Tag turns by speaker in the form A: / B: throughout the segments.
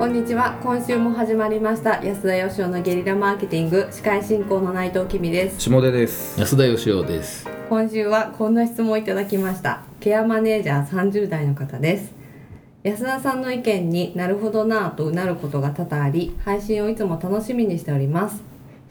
A: こんにちは。今週も始まりました。安田義雄のゲリラマーケティング。司会進行の内藤きみです。
B: 下出です。
C: 安田義雄です。
A: 今週はこんな質問をいただきました。ケアマネージャー30代の方です。安田さんの意見になるほどなぁとうなることが多々あり配信をいつも楽しみにしております。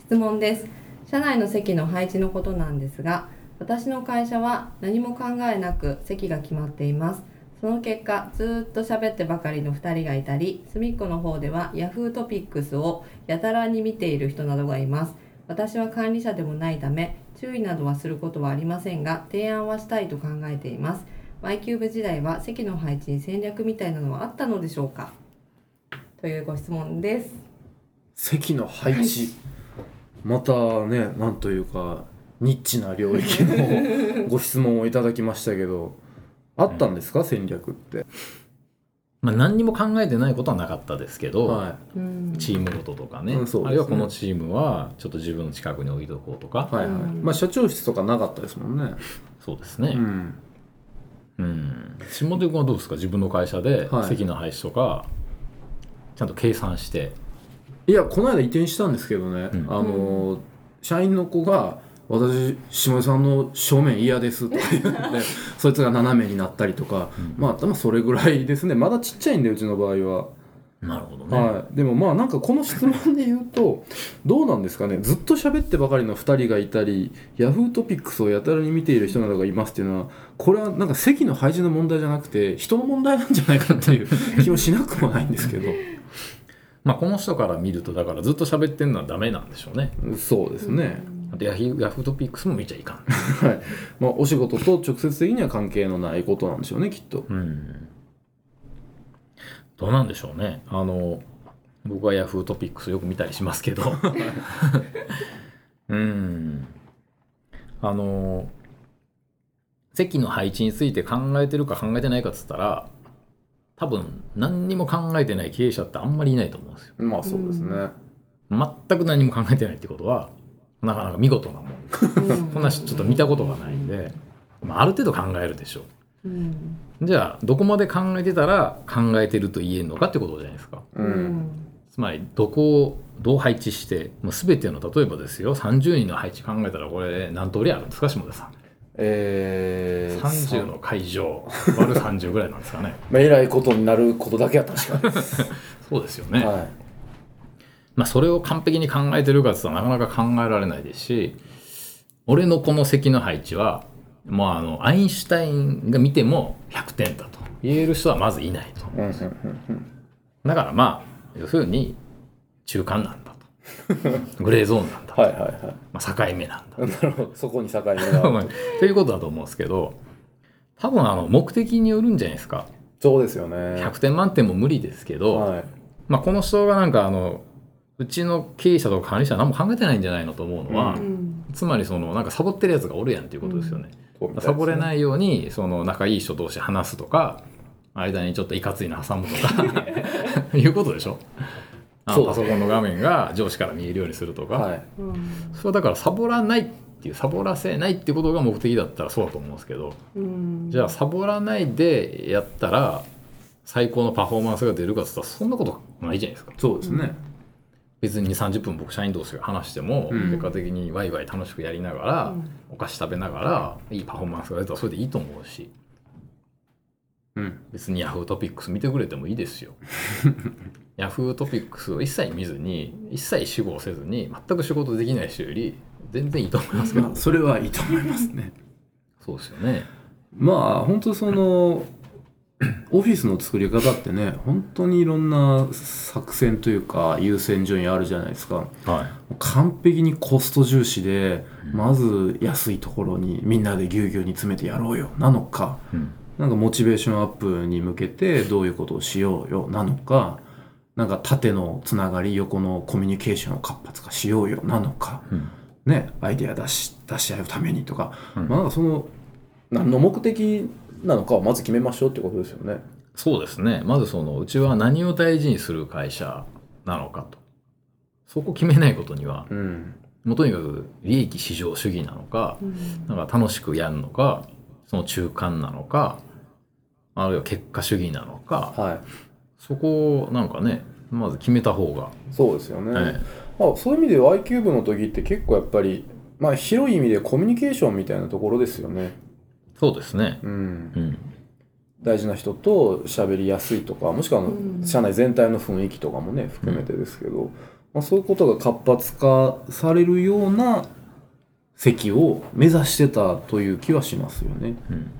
A: 質問です。社内の席の配置のことなんですが私の会社は何も考えなく席が決まっていますその結果ずーっと喋ってばかりの2人がいたり隅っこの方では Yahoo トピックスをやたらに見ている人などがいます。私は管理者でもないため注意などはすることはありませんが提案はしたいと考えています。Y キューブ時代は席の配置に戦略みたいなのはあったのでしょうか？というご質問です。
B: 席の配置。またねなんというかニッチな領域のご質問をいただきましたけどあったんですか、戦略って？
C: まあ何にも考えてないことはなかったですけど、
B: は
A: うん。
C: チームごととかね,、
B: うんね。
C: あるいはこのチームはちょっと自分の近くに置いとこうとか、
B: いはいはい。
A: うん。
B: まあ社長室とかなかったですもんね。
C: そうですね、
B: うん。
C: うん。下出君はどうですか？自分の会社で
B: はい。
C: 席の配置とかちゃんと計算して、
B: いやこの間移転したんですけどね、
C: うん。
B: あの社員の子が「私下出さんの正面嫌です」とか言って そいつが斜めになったりとか、まあ多分それぐらいですね。まだちっちゃいんでうちの場合は。
C: なるほどね、
B: はい、でもまあなんかこの質問で言うとどうなんですかね。ずっと喋ってばかりの2人がいたりヤフートピックスをやたらに見ている人などがいますっていうのはこれはなんか席の配置の問題じゃなくて人の問題なんじゃないかっていう 気もしなくもないんですけど。
C: まあこの人から見るとだからずっと喋ってるのはダメなんでしょうね。
B: そうですね、
C: あとヤフヤフートピックスも見ちゃいかん。
B: はい。まあ、お仕事と直接的には関係のないことなんでしょうねきっと。
C: うん。どうなんでしょうね。あの僕はヤフートピックスよく見たりしますけど。うん。あの席の配置について考えてるか考えてないかっつったら多分何にも考えてない経営者ってあんまりいないと思うんですよ。
B: まあそうですね、
C: 全く何も考えてないってことはなかなか見事なもんこん。なちょっと見たことがないんで、まあ、ある程度考えるでしょう。
A: うん。
C: じゃあどこまで考えてたら考えてると言えるのかってことじゃないですか。
B: う
A: うん。ん
C: つまりどこをどう配置してもう全ての例えばですよ30人の配置考えたらこれ何通りあるんですか下田さん。
B: えー、
C: 30の会場割る30ぐらいなんですかね。
B: まあ、えらいことになることだけは確か
C: そうですよね、
B: に、はい
C: まあ、それを完璧に考えてるかって言ったらなかなか考えられないですし俺のこの席の配置はもうあのアインシュタインが見ても100点だと言える人はまずいないと。だからまあ要するに中間なんだと。グレーゾーンなんだと、
B: はいはいはい。
C: まあ、境目なんだ
B: なるほど。そこに境目が。
C: ま あということだと思うんですけど多分あの目的によるんじゃないですか。
B: そうですよね。
C: 100点満点も無理ですけど、
B: はい。
C: まあ、この人がなんかあのうちの経営者とか管理者は何も考えてないんじゃないのと思うのは、
A: うん。
C: つまりそのなんかサボってるやつがおるやんっていうことですよね。
B: そうみたいですね
C: サボれないようにその仲いい人同士話すとか間にちょっといかついの挟むとか いうことでしょ？あ
B: そう。
C: パソコンの画面が上司から見えるようにするとか、
B: はい。
A: うん
C: それはだからサボらないっていうサボらせないっていうことが目的だったらそうだと思うんですけど
A: うん。
C: じゃあサボらないでやったら最高のパフォーマンスが出るかって言ったらそんなことないじゃないですか。
B: そうですね、
C: 別に30分僕社員同士が話しても、
B: うん。
C: 結果的にワイワイ楽しくやりながら、
A: うん。
C: お菓子食べながらいいパフォーマンスが出たらそれでいいと思うし。
B: うん。
C: 別に Yahoo トピックス見てくれてもいいですよ。Yahoo トピックスを一切見ずに一切死後せずに全く仕事できない人より全然いいと思いますけど、
B: まあそれはいいと思いますね。
C: そうですよね。
B: まあ本当その オフィスの作り方ってね本当にいろんな作戦というか優先順位あるじゃないですか。
C: は
B: 完璧にコスト重視でまず安いところにみんなでぎゅうぎゅうに詰めてやろうよなのか。
C: い、うん。
B: なんかモチベーションアップに向けてどういうことをしようよなのか。なんか縦のつながり横のコミュニケーションを活発化しようよなのか、
C: うん。
B: ね、アイデア出し出し合うためにとか、
C: うん。
B: まあ、その何の目的なのかをまず決めましょうってことですよね。
C: そうですね。まずそのうちは何を大事にする会社なのかと。そこ決めないことには
B: うん。
C: もうとにかく利益至上主義なのか
A: うん。
C: なんか楽しくやるのかその中間なのかあるいは結果主義なのか
B: はい。
C: そこをなんかねまず決めた方が、
B: そうですよね、
C: はい。
B: まあ、そういう意味で Y キューブの時って結構やっぱり、まあ、広い意味でコミュニケーションみたいなところですよね。
C: そうですね。
B: うん、
C: うん。
B: 大事な人と喋りやすいとかもしくはあの
A: うん
B: 社内全体の雰囲気とかもね含めてですけど、まあ、そういうことが活発化されるような席を目指してたという気はしますよね。
C: うん、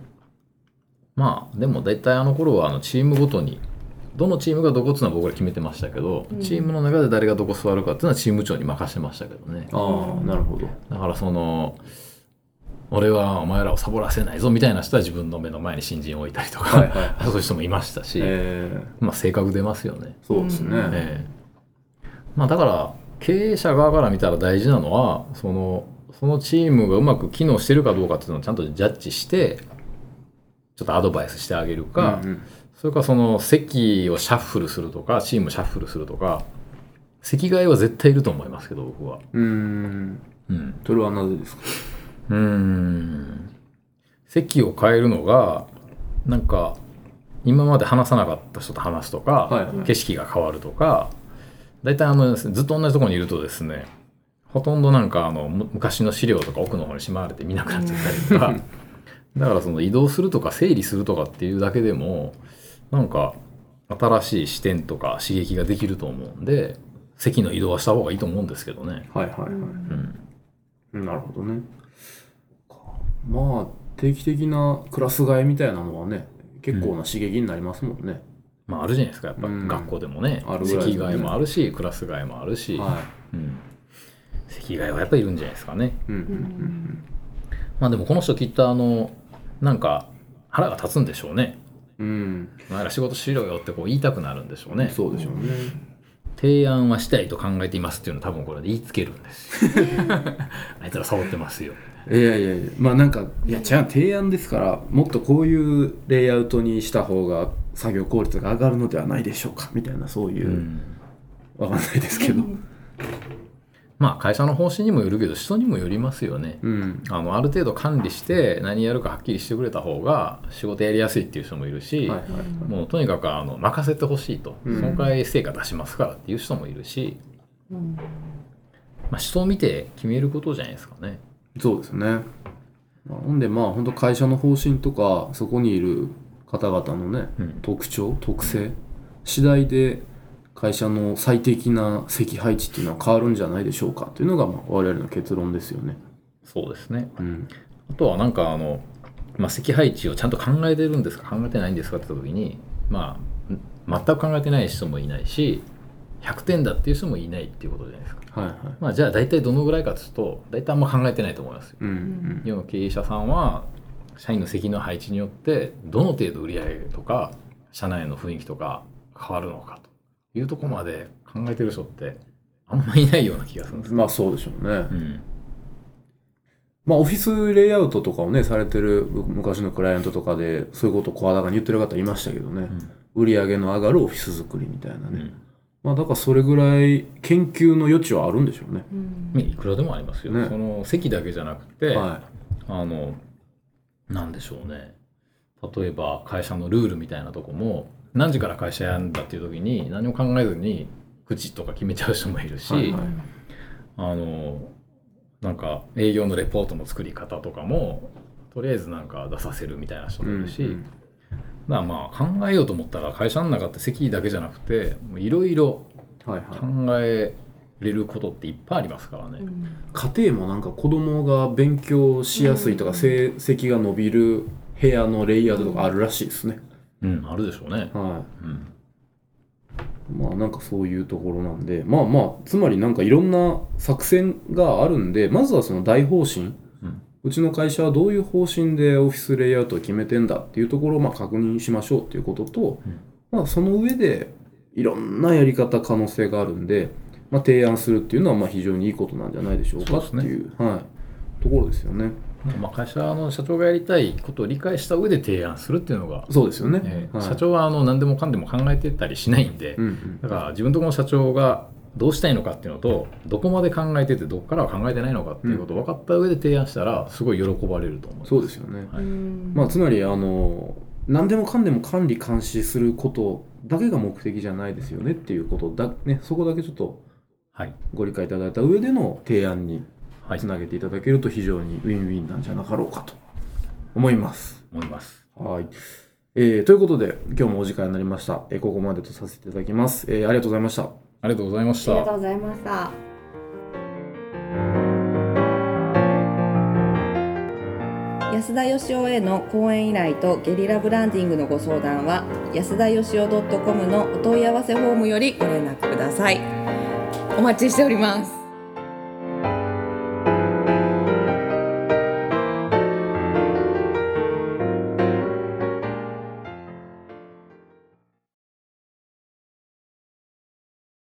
C: まあでも大体あの頃はあのチームごとにどのチームがどこっていうのは僕ら決めてましたけど、
A: うん
C: チームの中で誰がどこ座るかっていうのはチーム長に任せてましたけどね
B: ああなるほど。
C: だからその俺はお前らをサボらせないぞみたいな人は自分の目の前に新人を置いたりとか、
B: はいはい
C: そういう人もいましたし、
B: え
C: まあ性格出ますよね。
B: ー、そうですね。
A: うん。
C: ええ。まあだから経営者側から見たら大事なのはそのそのチームがうまく機能してるかどうかっていうのをちゃんとジャッジしてちょっとアドバイスしてあげるか、
B: うんうん。
C: それからその席をシャッフルするとかチームシャッフルするとか席替えは絶対いると思いますけど僕は。
B: うーん。
C: うん。
B: それはなぜですか？
C: うーん席を変えるのがなんか今まで話さなかった人と話すとか、
B: はいはい
C: 景色が変わるとか大体あのずっと同じところにいるとですねほとんどなんかあのむ昔の資料とか奥の方にしまわれて見なくなっちゃったりとか だからその移動するとか整理するとかっていうだけでもなんか新しい視点とか刺激ができると思うんで席の移動はした方がいいと思うんですけどね。
B: はいはいはい。
C: うん
B: なるほどね。かまあ定期的なクラス替えみたいなのはね結構な刺激になりますもんね。
C: まああるじゃないですかやっぱ。
B: うん。
C: 学校でもね、
B: あるぐらいですね。
C: 席替えもあるしクラス替えもあるし、
B: は
C: うん、席替えはやっぱりいるんじゃないですかね。
B: い。うんうん
C: まあでもこの人きっとあのなんか腹が立つんでしょうね。
B: うん。うん。
C: お前ら仕事しろよってこう言いたくなるんでしょうね。
B: そうでしょうね。
C: 提案はしたいと考えていますっていうのを多分これで言いつけるんです。よ あいつらサボってますよ
B: いやいやいやまあなんかいや違う提案ですからもっとこういうレイアウトにした方が作業効率が上がるのではないでしょうかみたいなそういうう、
C: ん
B: わかんないですけど。
C: まあ会社の方針にもよるけど人にもよりますよね
B: うん。
C: あのある程度管理して何やるかはっきりしてくれた方が仕事やりやすいっていう人もいるし、
B: はいはいはい。
C: もうとにかくあの任せてほしいと、
B: うん
C: その代わり成果出しますからっていう人もいるし、
A: うん
C: まあ、人を見て決めることじゃないですかね。
B: そうですね。まあほんでまあ本当会社の方針とかそこにいる方々のね、
C: うん
B: 特徴特性次第で会社の最適な席配置っていうのは変わるんじゃないでしょうかっていうのがまあ我々の結論ですよね。
C: そうですね
B: うん。
C: あとはなんかあの、まあ、席配置をちゃんと考えてるんですか考えてないんですかって言った時に、まあ、ん全く考えてない人もいないし100点だっていう人もいないっていうことじゃないですか。
B: はいはい。
C: まあ、じゃあ大体どのぐらいかというと大体あんま考えてないと思いますよ。
B: うんうん。
C: 世の経営者さんは社員の席の配置によってどの程度売り上げとか社内の雰囲気とか変わるのかというところまで考えてる人ってあんまいないような気がするんです。
B: まあそうでしょうね。
C: うん
B: まあオフィスレイアウトとかをねされてるむ昔のクライアントとかでそういうことを声高に言ってる方いましたけどね、売り上げの上がるオフィス作りみたいなね、
C: うん
B: まあだからそれぐらい研究の余地はあるんでしょうね。
A: うん。
C: いくらでもありますよ、
B: ね。
C: その席だけじゃなくて、
B: は
C: あのなんでしょうね。例えば会社のルールみたいなとこも何時から会社やるんだっていう時に何も考えずに口とか決めちゃう人もいるし、
B: はいはい。
C: あのなんか営業のレポートの作り方とかもとりあえずなんか出させるみたいな人
B: い。
C: もいるし、
B: うん
C: だからまあ考えようと思ったら会社の中って席だけじゃなくていろいろ
B: はい
C: 考
B: はい。
C: えれることっていっぱいありますからね。
B: 家庭もなんか子供が勉強しやすいとか、
A: うん
B: 成績が伸びる部屋のレイアウトとかあるらしいですね。
C: うん、あるでしょうね。
B: は
C: うん
B: い。まあなんかそういうところなんで、まあまあ、つまりなんかいろんな作戦があるんで、まずはその大方針。
C: う
B: ちの会社はどういう方針でオフィスレイアウトを決めてんだっていうところをまあ確認しましょうっていうことと、
C: うん。
B: まあその上でいろんなやり方可能性があるんで、まあ、提案するっていうのはまあ非常にいいことなんじゃないでしょうかっていうはい、ところですよね。
C: まあ、会社の社長がやりたいことを理解した上で提案するっていうのが、
B: そうですよね。
C: えー
B: はい。
C: 社長はあの何でもかんでも考えてたりしないんで、
B: うんうん。
C: だから自分とこの社長がどうしたいのかっていうのとどこまで考えててどこからは考えてないのかっていうことを分かった上で提案したらすごい喜ばれると思う。
B: そうですよね。
C: はい
B: まあ、つまりあの何でもかんでも管理監視することだけが目的じゃないですよねっていうことだねそこだけちょっと
C: はい
B: ご理解いただいた上での提案に
C: はい
B: つなげていただけると非常にウィンウィンなんじゃなかろうかと思います。
C: 思います
B: はい。えーということで今日もお時間になりました。えーここまでとさせていただきます。えーありがとうございました。
C: ありがとうございました。
A: ありがとうございました。安田義雄への講演依頼とゲリラブランディングのご相談は安田義雄 .com のお問い合わせフォームよりご連絡ください。お待ちしております。